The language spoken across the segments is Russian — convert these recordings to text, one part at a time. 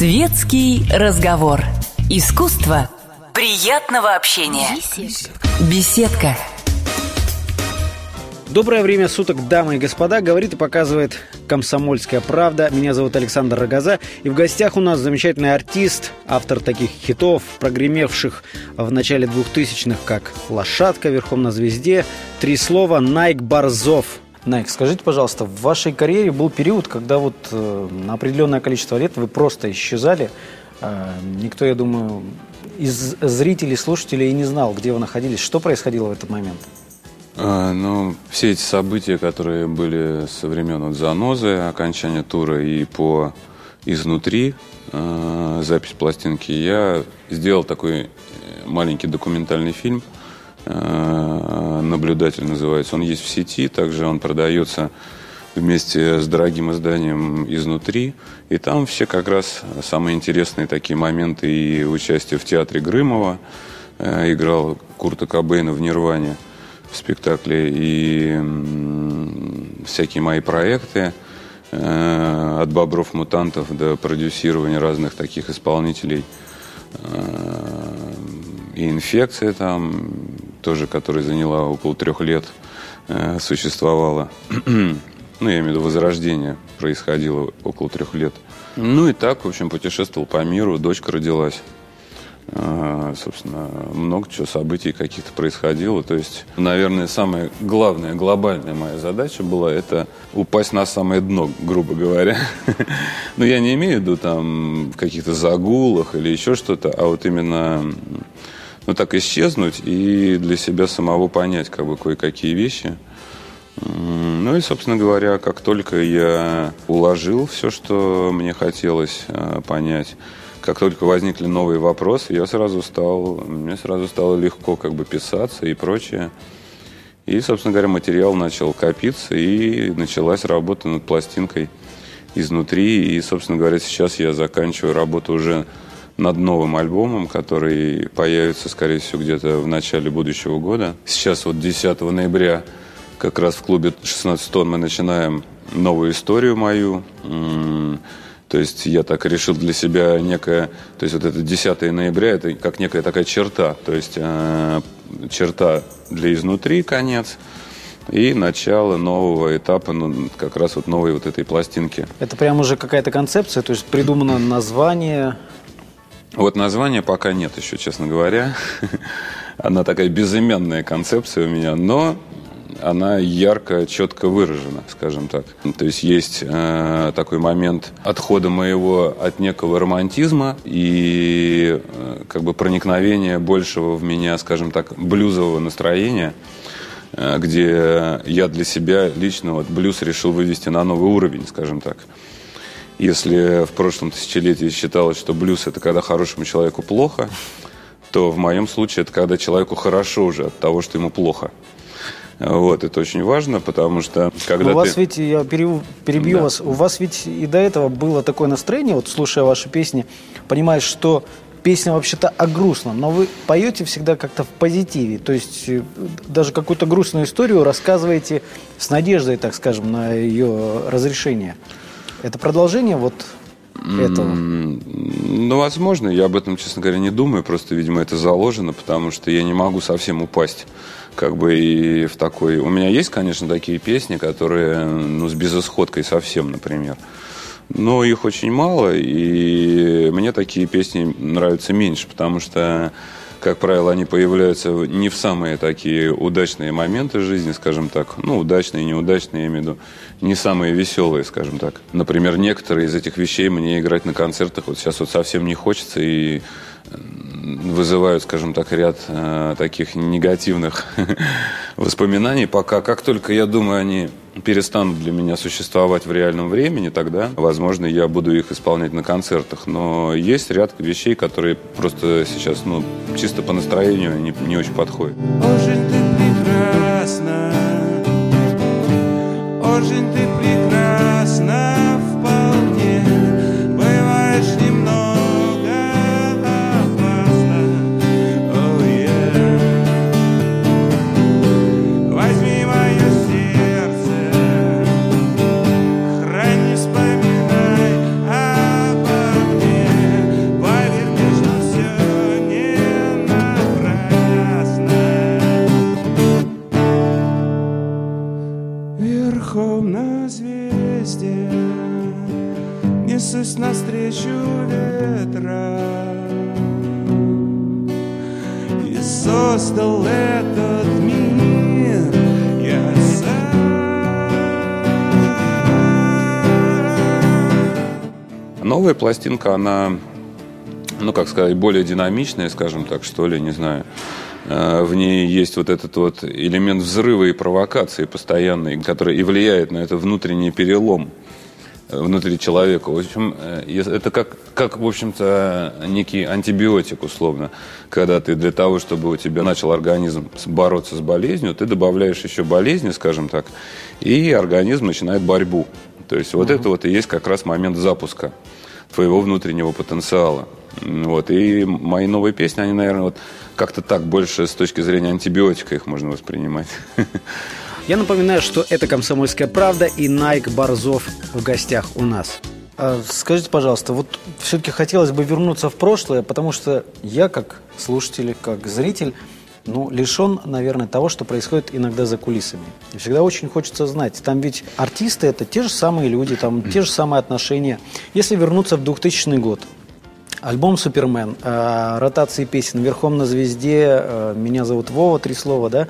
Светский разговор. Искусство приятного общения. Беседка. Доброе время суток, дамы и господа, говорит и показывает «Комсомольская правда». Меня зовут Александр Рогоза, и в гостях у нас замечательный артист, автор таких хитов, прогремевших в начале 2000-х, как «Лошадка верхом на звезде», «Три слова», «Найк Борзов». Найк, скажите, пожалуйста, в вашей карьере был период, когда вот э, на определенное количество лет вы просто исчезали. Э, никто, я думаю, из зрителей, слушателей и не знал, где вы находились. Что происходило в этот момент? А, ну, все эти события, которые были со времен вот занозы, окончания тура и по изнутри э, запись пластинки, я сделал такой э, маленький документальный фильм. Э, наблюдатель называется. Он есть в сети, также он продается вместе с дорогим изданием изнутри. И там все как раз самые интересные такие моменты и участие в театре Грымова. Э, играл Курта Кобейна в «Нирване» в спектакле и всякие мои проекты э, от бобров мутантов до продюсирования разных таких исполнителей и инфекция там тоже, которая заняла около трех лет, э, существовала. ну, я имею в виду возрождение происходило около трех лет. Ну и так, в общем, путешествовал по миру, дочка родилась. А, собственно, много чего событий каких-то происходило. То есть, наверное, самая главная, глобальная моя задача была это упасть на самое дно, грубо говоря. Но я не имею в виду там в каких-то загулах или еще что-то, а вот именно ну, так исчезнуть и для себя самого понять как бы кое-какие вещи. Ну и, собственно говоря, как только я уложил все, что мне хотелось э, понять, как только возникли новые вопросы, я сразу стал, мне сразу стало легко как бы писаться и прочее. И, собственно говоря, материал начал копиться, и началась работа над пластинкой изнутри. И, собственно говоря, сейчас я заканчиваю работу уже над новым альбомом, который появится, скорее всего, где-то в начале будущего года. Сейчас вот 10 ноября как раз в клубе 16 тонн мы начинаем новую историю мою. То есть я так решил для себя некое, то есть вот это 10 ноября, это как некая такая черта, то есть э, черта для изнутри конец и начало нового этапа, ну, как раз вот новой вот этой пластинки. Это прям уже какая-то концепция, то есть придумано название? Вот названия пока нет еще, честно говоря. Она такая безымянная концепция у меня, но она ярко, четко выражена, скажем так. То есть есть э, такой момент отхода моего от некого романтизма и э, как бы проникновения большего в меня, скажем так, блюзового настроения, э, где я для себя лично вот блюз решил вывести на новый уровень, скажем так. Если в прошлом тысячелетии считалось, что блюз это когда хорошему человеку плохо, то в моем случае это когда человеку хорошо уже от того, что ему плохо. Вот, это очень важно, потому что когда у вас ты... ведь, я перебью, перебью да. вас, у вас ведь и до этого было такое настроение, вот слушая ваши песни, понимаешь, что песня вообще-то о грустном, но вы поете всегда как-то в позитиве, то есть э, даже какую-то грустную историю рассказываете с надеждой, так скажем, на ее разрешение. Это продолжение вот этого? Ну, возможно, я об этом, честно говоря, не думаю, просто, видимо, это заложено, потому что я не могу совсем упасть как бы и в такой... У меня есть, конечно, такие песни, которые, ну, с безысходкой совсем, например. Но их очень мало, и мне такие песни нравятся меньше, потому что, как правило, они появляются не в самые такие удачные моменты жизни, скажем так. Ну, удачные, неудачные, я имею в виду. Не самые веселые, скажем так. Например, некоторые из этих вещей мне играть на концертах вот сейчас вот совсем не хочется, и вызывают, скажем так, ряд э, таких негативных воспоминаний. Пока, как только я думаю, они перестанут для меня существовать в реальном времени, тогда, возможно, я буду их исполнять на концертах. Но есть ряд вещей, которые просто сейчас, ну, чисто по настроению не, не очень подходят. Очень ты Новая пластинка, она ну, как сказать, более динамичная, скажем так, что ли, не знаю. Э, в ней есть вот этот вот элемент взрыва и провокации постоянный, который и влияет на это внутренний перелом э, внутри человека. В общем, э, это как, как в общем-то, некий антибиотик, условно. Когда ты для того, чтобы у тебя начал организм бороться с болезнью, ты добавляешь еще болезни, скажем так, и организм начинает борьбу. То есть вот угу. это вот и есть как раз момент запуска твоего внутреннего потенциала. Вот. И мои новые песни, они, наверное, вот как-то так больше с точки зрения антибиотика их можно воспринимать. Я напоминаю, что это «Комсомольская правда» и Найк Борзов в гостях у нас. А, скажите, пожалуйста, вот все-таки хотелось бы вернуться в прошлое, потому что я, как слушатель, как зритель, ну, лишен, наверное, того, что происходит иногда за кулисами. И всегда очень хочется знать. Там ведь артисты – это те же самые люди, там те же самые отношения. Если вернуться в 2000 год, Альбом «Супермен», э, ротации песен «Верхом на звезде», э, «Меня зовут Вова», три слова, да?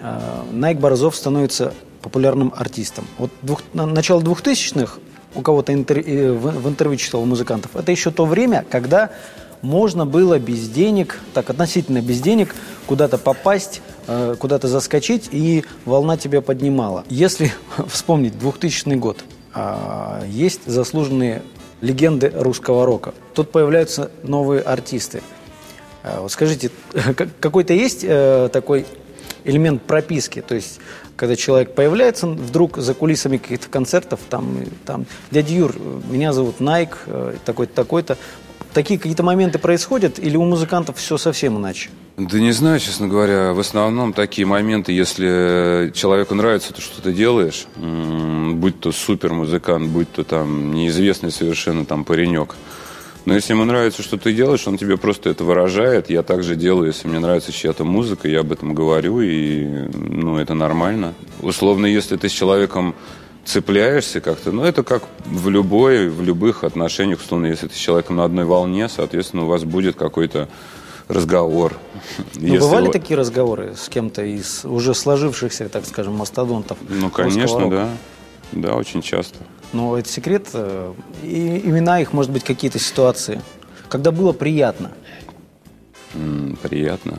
Э, Найк Борзов становится популярным артистом. Вот двух, начало двухтысячных, у кого-то интер, в, в интервью читал музыкантов, это еще то время, когда можно было без денег, так относительно без денег, куда-то попасть, э, куда-то заскочить, и волна тебя поднимала. Если вспомнить 2000 год, э, есть заслуженные легенды русского рока. Тут появляются новые артисты. А, вот скажите, какой-то есть э, такой элемент прописки? То есть, когда человек появляется вдруг за кулисами каких-то концертов, там, там дядя Юр, меня зовут Найк, э, такой-то, такой-то. Такие какие-то моменты происходят или у музыкантов все совсем иначе? Да не знаю, честно говоря. В основном такие моменты, если человеку нравится то, что ты делаешь, будь то супер музыкант, будь то там неизвестный совершенно там паренек. Но если ему нравится, что ты делаешь, он тебе просто это выражает. Я также делаю, если мне нравится чья-то музыка, я об этом говорю, и ну, это нормально. Условно, если ты с человеком цепляешься как-то, ну, это как в любой, в любых отношениях, условно, если ты с человеком на одной волне, соответственно, у вас будет какой-то разговор. Ну, бывали такие разговоры с кем-то из уже сложившихся, так скажем, мастодонтов? Ну, конечно, да. Да, очень часто. Но это секрет. Э, и имена их, может быть, какие-то ситуации. Когда было приятно? М, приятно.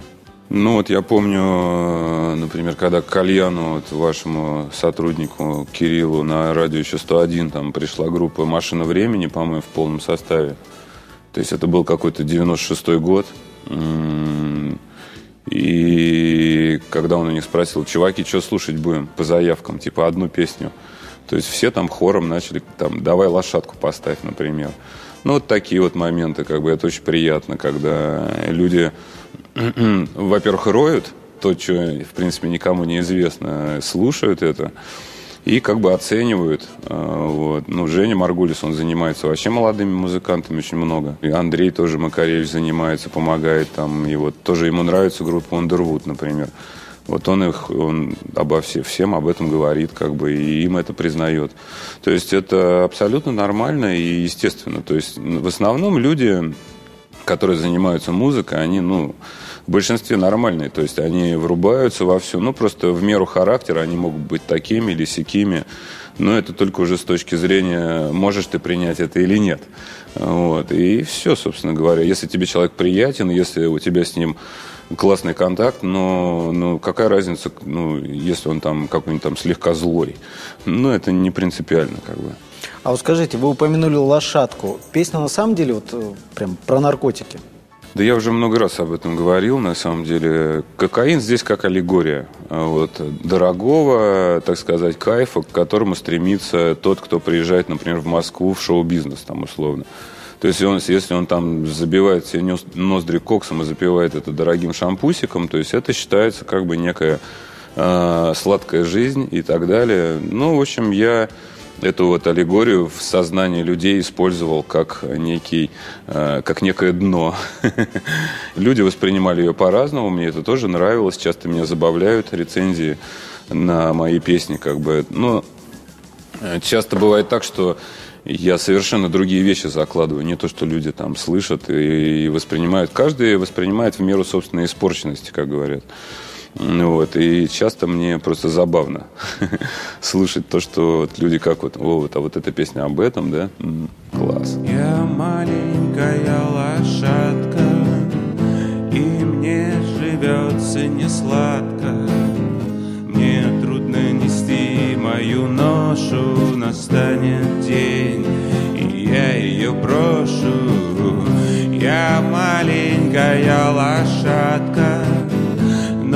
Ну вот я помню, э, например, когда к Кальяну, вот вашему сотруднику Кириллу на радио еще 101, там пришла группа «Машина времени», по-моему, в полном составе. То есть это был какой-то 96-й год. И когда он у них спросил, чуваки, что слушать будем по заявкам, типа одну песню. То есть все там хором начали, там, давай лошадку поставь, например. Ну, вот такие вот моменты, как бы это очень приятно, когда люди, во-первых, роют то, что, в принципе, никому не известно, слушают это и как бы оценивают. А, вот. Ну, Женя Маргулис, он занимается вообще молодыми музыкантами очень много. И Андрей тоже Макаревич занимается, помогает там. И вот тоже ему нравится группа Underwood, например. Вот он их, он обо все, всем об этом говорит, как бы, и им это признает. То есть это абсолютно нормально и естественно. То есть в основном люди, которые занимаются музыкой, они, ну, в большинстве нормальные. То есть они врубаются во все. Ну, просто в меру характера они могут быть такими или сякими. Но это только уже с точки зрения, можешь ты принять это или нет. Вот. И все, собственно говоря. Если тебе человек приятен, если у тебя с ним классный контакт, но ну, какая разница, ну, если он там какой-нибудь там слегка злой. Ну, это не принципиально, как бы. А вот скажите, вы упомянули лошадку. Песня на самом деле вот э, прям про наркотики. Да я уже много раз об этом говорил, на самом деле. Кокаин здесь как аллегория. Вот, дорогого, так сказать, кайфа, к которому стремится тот, кто приезжает, например, в Москву в шоу-бизнес, там, условно. То есть, он, если он там забивает себе ноздри коксом и запивает это дорогим шампусиком, то есть это считается как бы некая э, сладкая жизнь и так далее. Ну, в общем, я эту вот аллегорию в сознании людей использовал как некий, э, как некое дно. Люди воспринимали ее по-разному, мне это тоже нравилось, часто меня забавляют рецензии на мои песни, как бы, но э, часто бывает так, что я совершенно другие вещи закладываю, не то, что люди там слышат и, и воспринимают. Каждый воспринимает в меру собственной испорченности, как говорят. Вот, и часто мне просто забавно слушать то, что вот люди как вот, о, вот, а вот эта песня об этом, да, класс. Я маленькая лошадка, и мне живется не сладко. Мне трудно нести мою ношу, настанет день, и я ее брошу. Я маленькая лошадка,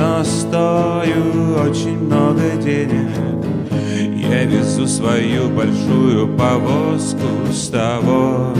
но стою очень много денег. Я везу свою большую повозку с того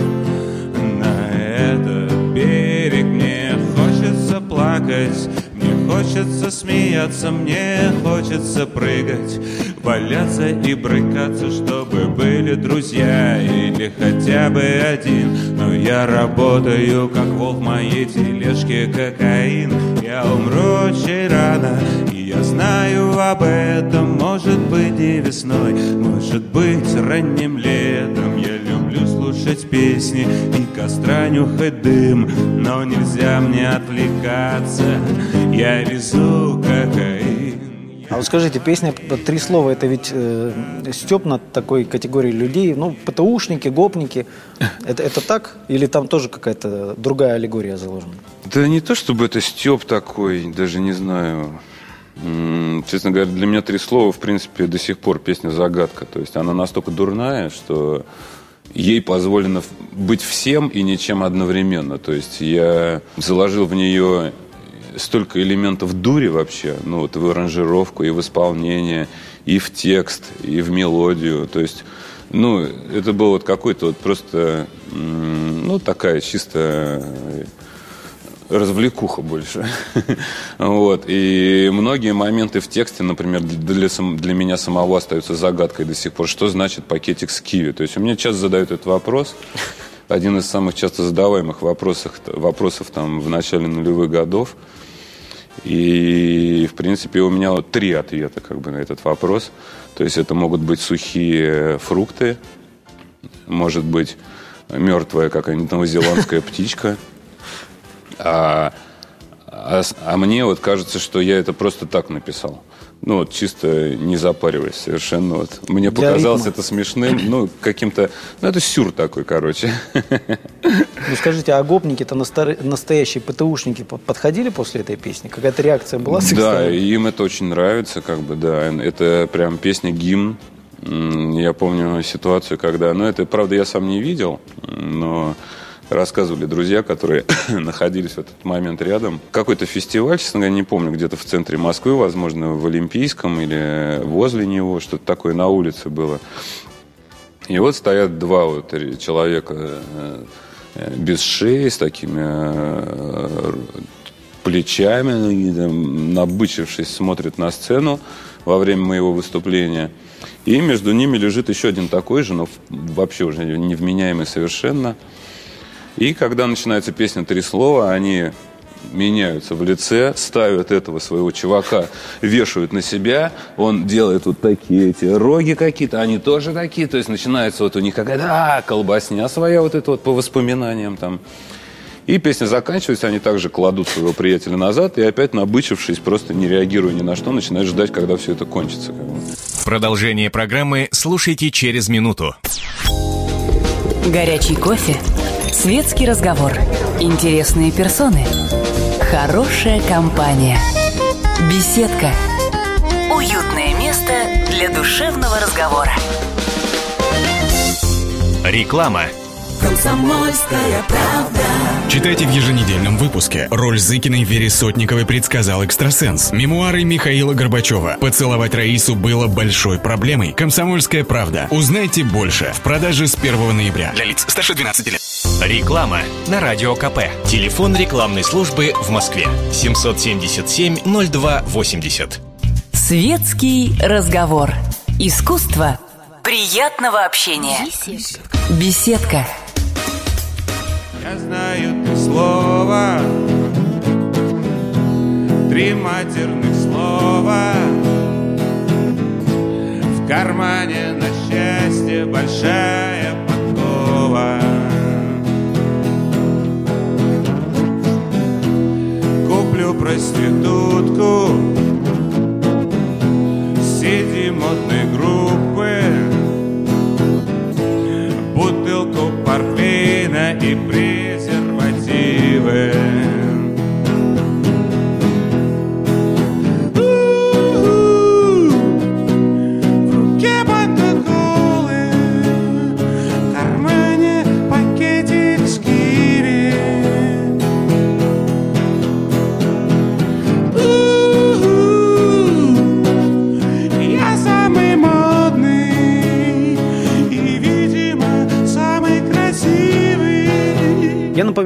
на этот берег. Мне хочется плакать, мне хочется смеяться, мне хочется прыгать, валяться и брыкаться, чтобы были друзья или хотя бы один. Но я работаю, как волк в моей тележке кокаин. Умру очень рано, и я знаю об этом. Может быть и весной, может быть ранним летом. Я люблю слушать песни и костра нюхать дым, но нельзя мне отвлекаться. Я везу кокаин. А вот скажите, песня «Три слова» – это ведь э, степ над такой категорией людей, ну, ПТУшники, гопники. Это, это так? Или там тоже какая-то другая аллегория заложена? Да не то, чтобы это Степ такой, даже не знаю. Честно говоря, для меня три слова, в принципе, до сих пор песня загадка. То есть она настолько дурная, что ей позволено быть всем и ничем одновременно. То есть я заложил в нее столько элементов дури вообще, ну вот в аранжировку, и в исполнение, и в текст, и в мелодию. То есть, ну, это был вот какой-то вот просто, ну, такая чисто развлекуха больше. вот. И многие моменты в тексте, например, для, для меня самого остаются загадкой до сих пор. Что значит пакетик с киви? То есть у меня часто задают этот вопрос. Один из самых часто задаваемых вопросов, вопросов там, в начале нулевых годов. И, в принципе, у меня вот три ответа как бы, на этот вопрос. То есть это могут быть сухие фрукты, может быть мертвая какая-нибудь новозеландская птичка. А, а а мне вот кажется, что я это просто так написал. Ну, вот чисто не запариваясь совершенно. Вот. Мне Для показалось ритма. это смешным, ну, каким-то... Ну, это сюр такой, короче. Ну скажите, а гопники-то настоящие ПТУшники по- подходили после этой песни? Какая-то реакция была с их Да, стороны? им это очень нравится, как бы, да. Это прям песня гимн. Я помню ситуацию, когда... Ну, это, правда, я сам не видел, но рассказывали друзья, которые находились в этот момент рядом. Какой-то фестиваль, честно говоря, не помню, где-то в центре Москвы, возможно, в Олимпийском или возле него, что-то такое на улице было. И вот стоят два вот человека э, э, без шеи, с такими э, плечами, набычившись, смотрят на сцену во время моего выступления. И между ними лежит еще один такой же, но вообще уже невменяемый совершенно. И когда начинается песня «Три слова», они меняются в лице, ставят этого своего чувака, вешают на себя, он делает вот такие эти роги какие-то, они тоже такие, то есть начинается вот у них какая-то а, колбасня своя вот это вот по воспоминаниям там. И песня заканчивается, они также кладут своего приятеля назад и опять набычившись, просто не реагируя ни на что, начинают ждать, когда все это кончится. Продолжение программы слушайте через минуту. Горячий кофе, светский разговор, интересные персоны, хорошая компания, беседка, уютное место для душевного разговора. Реклама. Комсомольская правда. Читайте в еженедельном выпуске. Роль Зыкиной Вере Сотниковой предсказал экстрасенс. Мемуары Михаила Горбачева. Поцеловать Раису было большой проблемой. Комсомольская правда. Узнайте больше. В продаже с 1 ноября. Для лиц старше 12 лет. Реклама на Радио КП. Телефон рекламной службы в Москве. 777-0280. Светский разговор. Искусство приятного общения. Беседка. Я знаю три слова, три матерных слова. В кармане на счастье большая проститутку. Среди модной группы. Бутылку портвейна и презервативы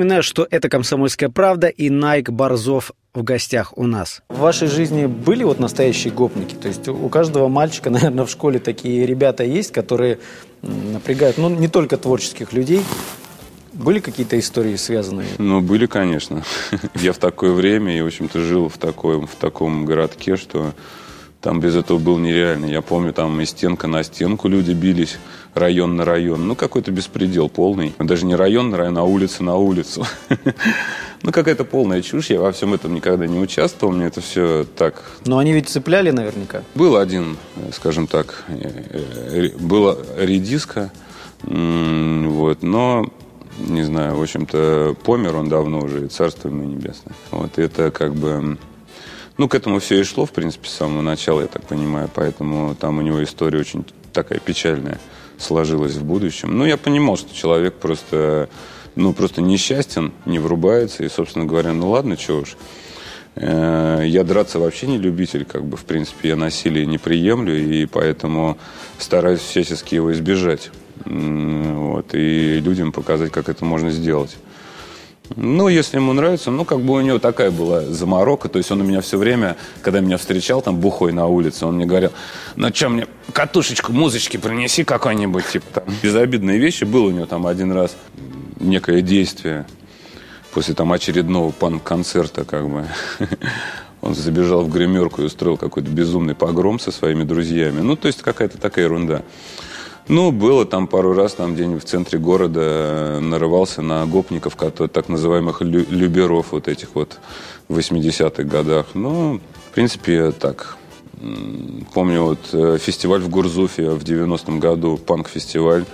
напоминаю, что это «Комсомольская правда» и Найк Борзов в гостях у нас. В вашей жизни были вот настоящие гопники? То есть у каждого мальчика, наверное, в школе такие ребята есть, которые напрягают, ну, не только творческих людей. Были какие-то истории связанные? Ну, были, конечно. Я в такое время, и, в общем-то, жил в, такой, в таком городке, что там без этого было нереально. Я помню, там и стенка на стенку люди бились, район на район. Ну, какой-то беспредел полный. Даже не район на район, а улица на улицу. Ну, какая-то полная чушь. Я во всем этом никогда не участвовал. Мне это все так Но они ведь цепляли наверняка. был один, скажем так, э, э, была редиска, вот, но, не знаю, в общем-то, помер он давно уже, и царство ему небесное. Вот, это как бы, ну, к этому все и шло, в принципе, с самого начала, я так понимаю, поэтому там у него история очень такая печальная сложилась в будущем. Ну, я понимал, что человек просто, ну, просто несчастен, не врубается, и, собственно говоря, ну, ладно, чего уж. Э, Я драться вообще не любитель, как бы, в принципе, я насилие не приемлю, и поэтому стараюсь всячески его избежать. Вот, и людям показать, как это можно сделать. Ну, если ему нравится, ну, как бы у него такая была заморока. То есть он у меня все время, когда меня встречал там бухой на улице, он мне говорил, ну, что мне катушечку музычки принеси какой-нибудь, типа там. Безобидные вещи. Было у него там один раз некое действие после там очередного панк-концерта, как бы. Он забежал в гримерку и устроил какой-то безумный погром со своими друзьями. Ну, то есть какая-то такая ерунда. Ну, было там пару раз, там где-нибудь в центре города э, нарывался на гопников, так называемых лю- люберов вот этих вот в 80-х годах. Ну, в принципе, так. Помню вот э, фестиваль в Гурзуфе в 90-м году, панк-фестиваль,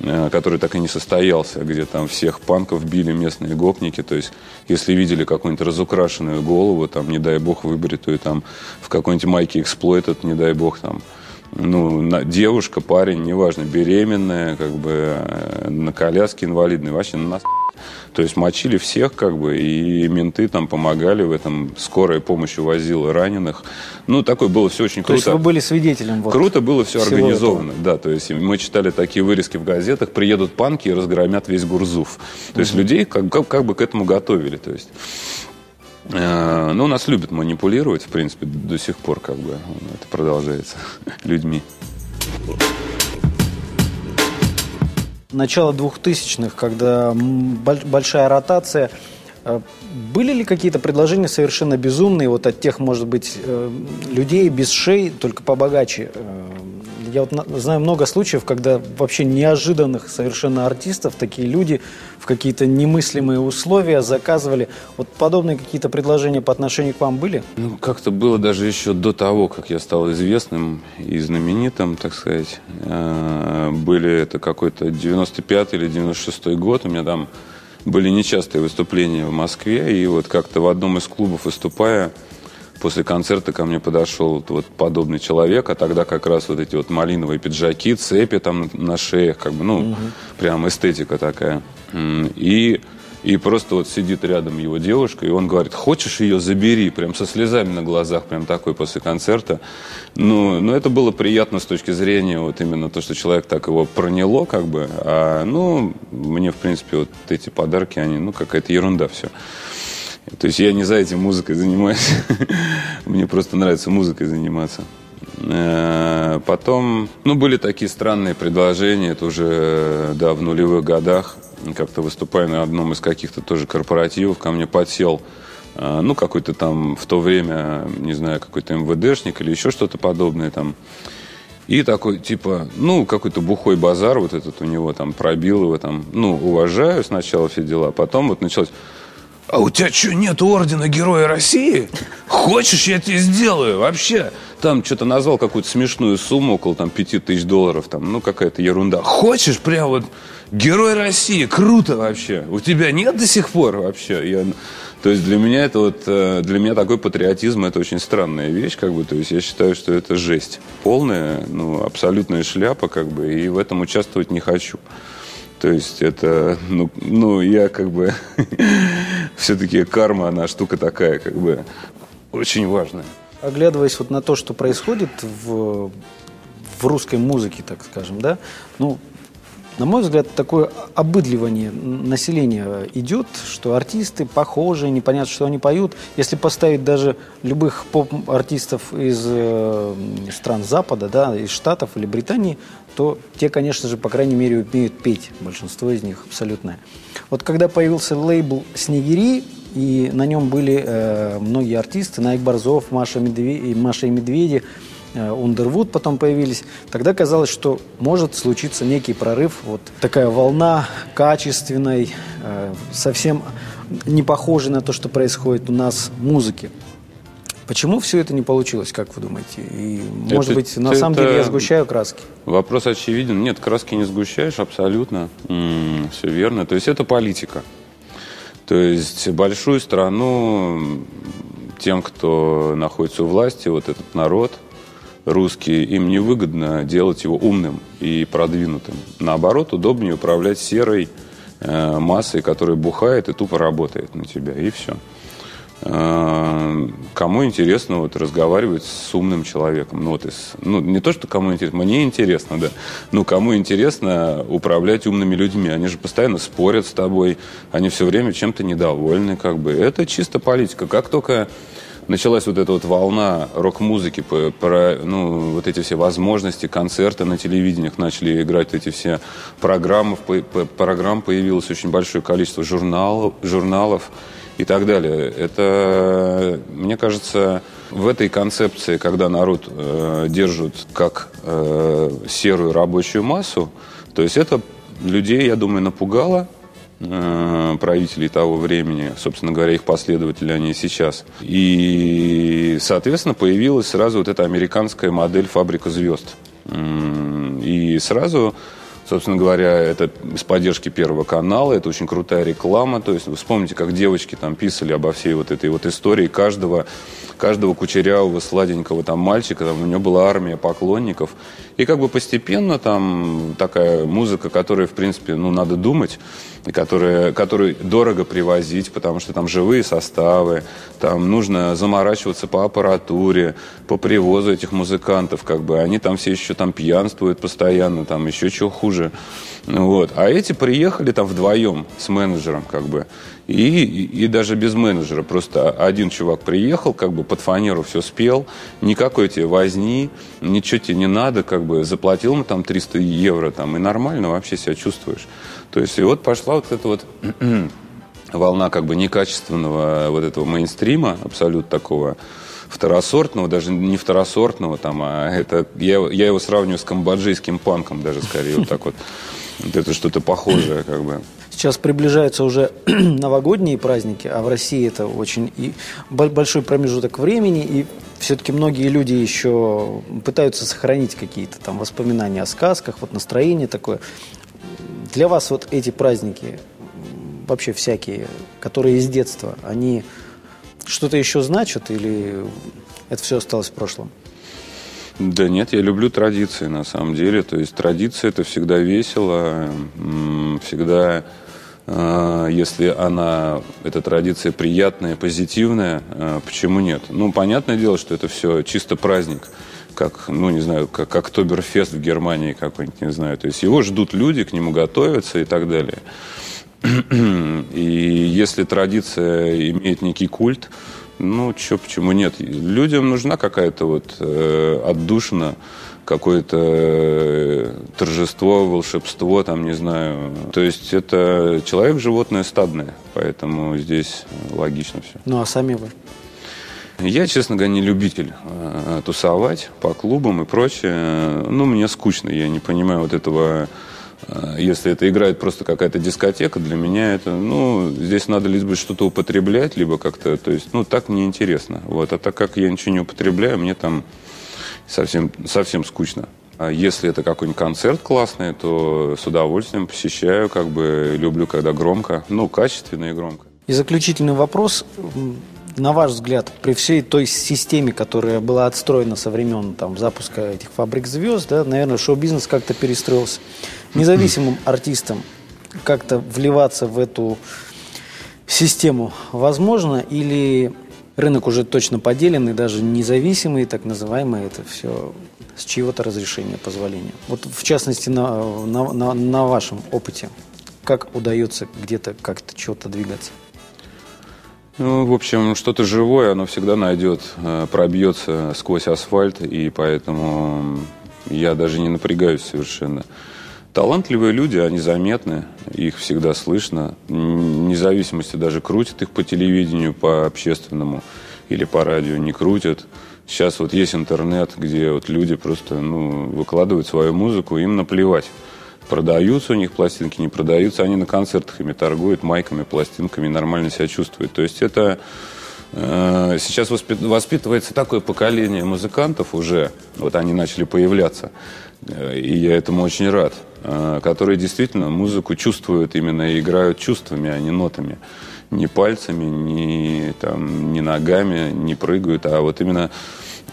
э, который так и не состоялся, где там всех панков били местные гопники. То есть, если видели какую-нибудь разукрашенную голову, там, не дай бог, выбритую там в какой-нибудь майке эксплойт, не дай бог, там, ну, на- девушка, парень, неважно, беременная, как бы э, на коляске инвалидной, вообще на нас. То есть мочили всех, как бы, и менты там помогали в этом, скорая помощь увозила раненых. Ну, такое было все очень То есть круто. вы были свидетелем вот Круто было все организовано, да, то есть мы читали такие вырезки в газетах, приедут панки и разгромят весь Гурзуф. То есть людей как, как, как бы к этому готовили, то есть. Э, Ну, нас любят манипулировать, в принципе, до сих пор, как бы, это продолжается людьми. начало 2000-х, когда большая ротация, э, были ли какие-то предложения совершенно безумные вот от тех, может быть, э, людей без шеи, только побогаче? Я вот на- знаю много случаев, когда вообще неожиданных совершенно артистов такие люди в какие-то немыслимые условия заказывали. Вот подобные какие-то предложения по отношению к вам были? Ну, как-то было даже еще до того, как я стал известным и знаменитым, так сказать. Э, Были это какой-то 95 или 96 год. У меня там были нечастые выступления в Москве. И вот как-то в одном из клубов выступая, после концерта ко мне подошел вот, вот подобный человек, а тогда как раз вот эти вот малиновые пиджаки, цепи там на шеях, как бы, ну, прям эстетика такая. И, и просто вот сидит рядом его девушка, и он говорит, хочешь ее забери, прям со слезами на глазах, прям такой после концерта. Ну, ну это было приятно с точки зрения вот именно то, что человек так его проняло, как бы. А, ну, мне, в принципе, вот эти подарки, они, ну, какая-то ерунда все. То есть я не за этим музыкой занимаюсь. Мне просто нравится музыкой заниматься. Э, Потом, ну, были такие странные предложения, это уже, да, в нулевых годах, как-то выступая на одном из каких-то тоже корпоративов, ко мне подсел, э, ну, какой-то там в то время, не знаю, какой-то МВДшник или еще что-то подобное там. И такой, типа, ну, какой-то бухой базар вот этот у него там пробил его там, ну, уважаю сначала все дела, потом вот началось, а у тебя что, нет ордена Героя России? Хочешь, я тебе сделаю? Вообще. Там что-то назвал какую-то смешную сумму, около там пяти тысяч долларов. Там, ну, какая-то ерунда. Хочешь, прям вот Герой России, круто вообще. У тебя нет до сих пор вообще? Я... То есть для меня это вот, э, для меня такой патриотизм, это очень странная вещь, как бы, то есть я считаю, что это жесть. Полная, ну, абсолютная шляпа, как бы, и в этом участвовать не хочу. То есть это, ну, ну я как бы, все-таки карма, она штука такая, как бы, очень важная. Оглядываясь вот на то, что происходит в, в русской музыке, так скажем, да, ну, на мой взгляд, такое обыдливание населения идет, что артисты похожи, непонятно, что они поют. Если поставить даже любых поп-артистов из э, стран Запада, да, из Штатов или Британии, то те, конечно же, по крайней мере, умеют петь. Большинство из них абсолютное. Вот когда появился лейбл «Снегири», и на нем были э, многие артисты, Найк Борзов, Маша, Медве... Маша и Медведи, Ундервуд потом появились, тогда казалось, что может случиться некий прорыв, вот такая волна качественной, э, совсем не похожей на то, что происходит у нас музыки. Почему все это не получилось, как вы думаете? И, может Это- быть, на самом деле я сгущаю краски. Вопрос очевиден. Нет, краски не сгущаешь, абсолютно. все верно. То есть это политика. То есть большую страну тем, кто находится у власти, вот этот народ русский, им невыгодно делать его умным и продвинутым. Наоборот, удобнее управлять серой э, массой, которая бухает и тупо работает на тебя, и все. Э, Кому интересно вот разговаривать с умным человеком? Ну, вот из- ну, не то, что кому интересно, мне интересно, да. Ну, кому интересно управлять умными людьми? Они же постоянно спорят с тобой, они все время чем-то недовольны, как бы. Это чисто политика. Как только началась вот эта вот волна рок-музыки, про, ну, вот эти все возможности, концерты на телевидениях начали играть эти все программы, программ появилось очень большое количество журналов, журналов и так далее. Это, мне кажется, в этой концепции, когда народ э, держат как э, серую рабочую массу, то есть это людей, я думаю, напугало, правителей того времени, собственно говоря, их последователи они и сейчас. И, соответственно, появилась сразу вот эта американская модель «Фабрика звезд». И сразу, собственно говоря, это с поддержки Первого канала, это очень крутая реклама. То есть вы вспомните, как девочки там писали обо всей вот этой вот истории каждого, каждого кучерявого, сладенького там мальчика, там у него была армия поклонников. И как бы постепенно там такая музыка, которая, в принципе, ну, надо думать, и которая, которую дорого привозить, потому что там живые составы, там нужно заморачиваться по аппаратуре, по привозу этих музыкантов, как бы они там все еще там пьянствуют постоянно, там еще чего хуже. Вот. А эти приехали там вдвоем с менеджером, как бы. И, и, даже без менеджера. Просто один чувак приехал, как бы под фанеру все спел, никакой тебе возни, ничего тебе не надо, как бы заплатил ему там 300 евро, там, и нормально вообще себя чувствуешь. То есть, и вот пошла вот эта вот волна как бы некачественного вот этого мейнстрима, абсолютно такого второсортного, даже не второсортного там, а это, я, я его сравниваю с камбоджийским панком даже скорее, вот так. Вот это что-то похожее, как бы. Сейчас приближаются уже новогодние праздники, а в России это очень и бо- большой промежуток времени, и все-таки многие люди еще пытаются сохранить какие-то там воспоминания о сказках, вот настроение такое. Для вас вот эти праздники, вообще всякие, которые из детства, они что-то еще значат или это все осталось в прошлом? Да нет, я люблю традиции на самом деле. То есть традиция это всегда весело, всегда, если она, эта традиция приятная, позитивная, э, почему нет? Ну, понятное дело, что это все чисто праздник как, ну, не знаю, как Октоберфест в Германии какой-нибудь, не знаю. То есть его ждут люди, к нему готовятся и так далее. И если традиция имеет некий культ, ну, чё, почему нет? Людям нужна какая-то вот э, отдушина, какое-то э, торжество, волшебство, там, не знаю. То есть это человек животное стадное, поэтому здесь логично все. Ну а сами вы? Я, честно говоря, не любитель э, тусовать по клубам и прочее. Ну, мне скучно, я не понимаю вот этого Э, Если это играет просто какая-то дискотека, для меня это, ну, здесь надо либо что-то употреблять, либо как-то, то есть, ну, так неинтересно. Вот. А так как я ничего не употребляю, мне там совсем, совсем скучно. А если это какой-нибудь концерт классный, то с удовольствием посещаю, как бы люблю, когда громко, ну, качественно и громко. И заключительный вопрос. На ваш взгляд, при всей той системе, которая была отстроена со времен там, запуска этих фабрик звезд, да, наверное, шоу-бизнес как-то перестроился. Независимым артистам как-то вливаться в эту систему возможно или рынок уже точно поделенный, даже независимый, так называемый, это все с чьего-то разрешения, позволения. Вот в частности на, на, на, на вашем опыте, как удается где-то как-то чего-то двигаться? Ну, в общем, что-то живое, оно всегда найдет, э, пробьется сквозь асфальт, и поэтому я даже не напрягаюсь совершенно. Талантливые люди, они заметны, их всегда слышно, Н- вне зависимости даже крутят их по телевидению, по общественному или по радио, не крутят. Сейчас вот есть интернет, где вот люди просто ну, выкладывают свою музыку, им наплевать. Продаются у них пластинки, не продаются, они на концертах ими торгуют, майками, пластинками, нормально себя чувствуют. То есть это э, сейчас воспит- воспитывается такое поколение музыкантов уже, вот они начали появляться, и я этому очень рад, э, которые действительно музыку чувствуют именно и играют чувствами, а не нотами. Не пальцами, не, там, не ногами, не прыгают, а вот именно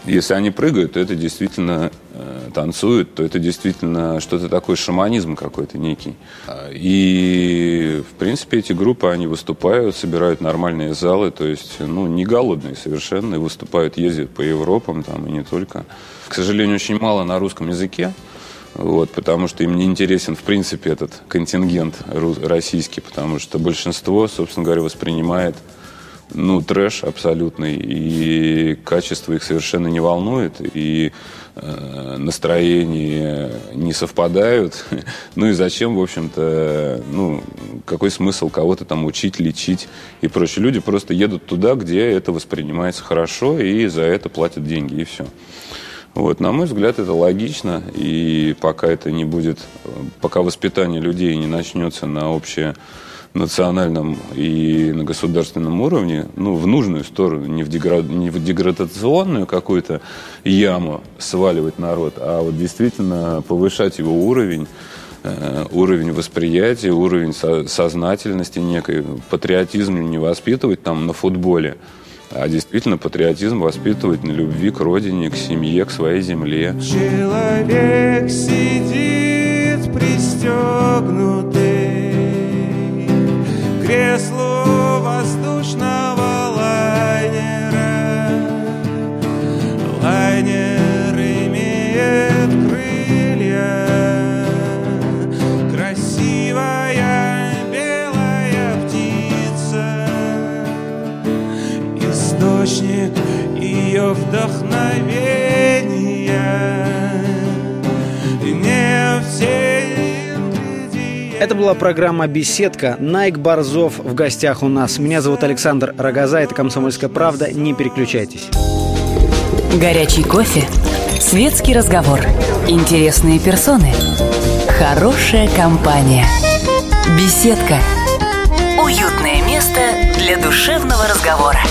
если они прыгают, то это действительно э, танцуют, то это действительно что-то такое, шаманизм какой-то некий. А, И, в принципе, эти группы, они выступают, собирают нормальные залы, то есть, ну, не голодные совершенно, и выступают, ездят по Европам там, и не только. К сожалению, очень мало на русском языке, вот, потому что им не интересен, в принципе, этот контингент российский, потому что большинство, собственно говоря, воспринимает ну, трэш абсолютный, и качество их совершенно не волнует, и э, настроения не совпадают. ну и зачем, в общем-то, ну, какой смысл кого-то там учить, лечить и прочее. Люди просто едут туда, где это воспринимается хорошо, и за это платят деньги, и все. Вот, на мой взгляд, это логично, и пока это не будет, э, пока воспитание людей не начнется на общее национальном и на государственном уровне, ну, в нужную сторону, не в, дегра- не в деградационную какую-то яму сваливать народ, а вот действительно повышать его уровень, э, уровень восприятия, уровень со- сознательности некой, патриотизм не воспитывать там на футболе, а действительно патриотизм воспитывать на любви к родине, к семье, к своей земле. Человек сидит была программа «Беседка». Найк Борзов в гостях у нас. Меня зовут Александр Рогоза. Это «Комсомольская правда». Не переключайтесь. Горячий кофе, светский разговор, интересные персоны, хорошая компания, беседка, уютное место для душевного разговора.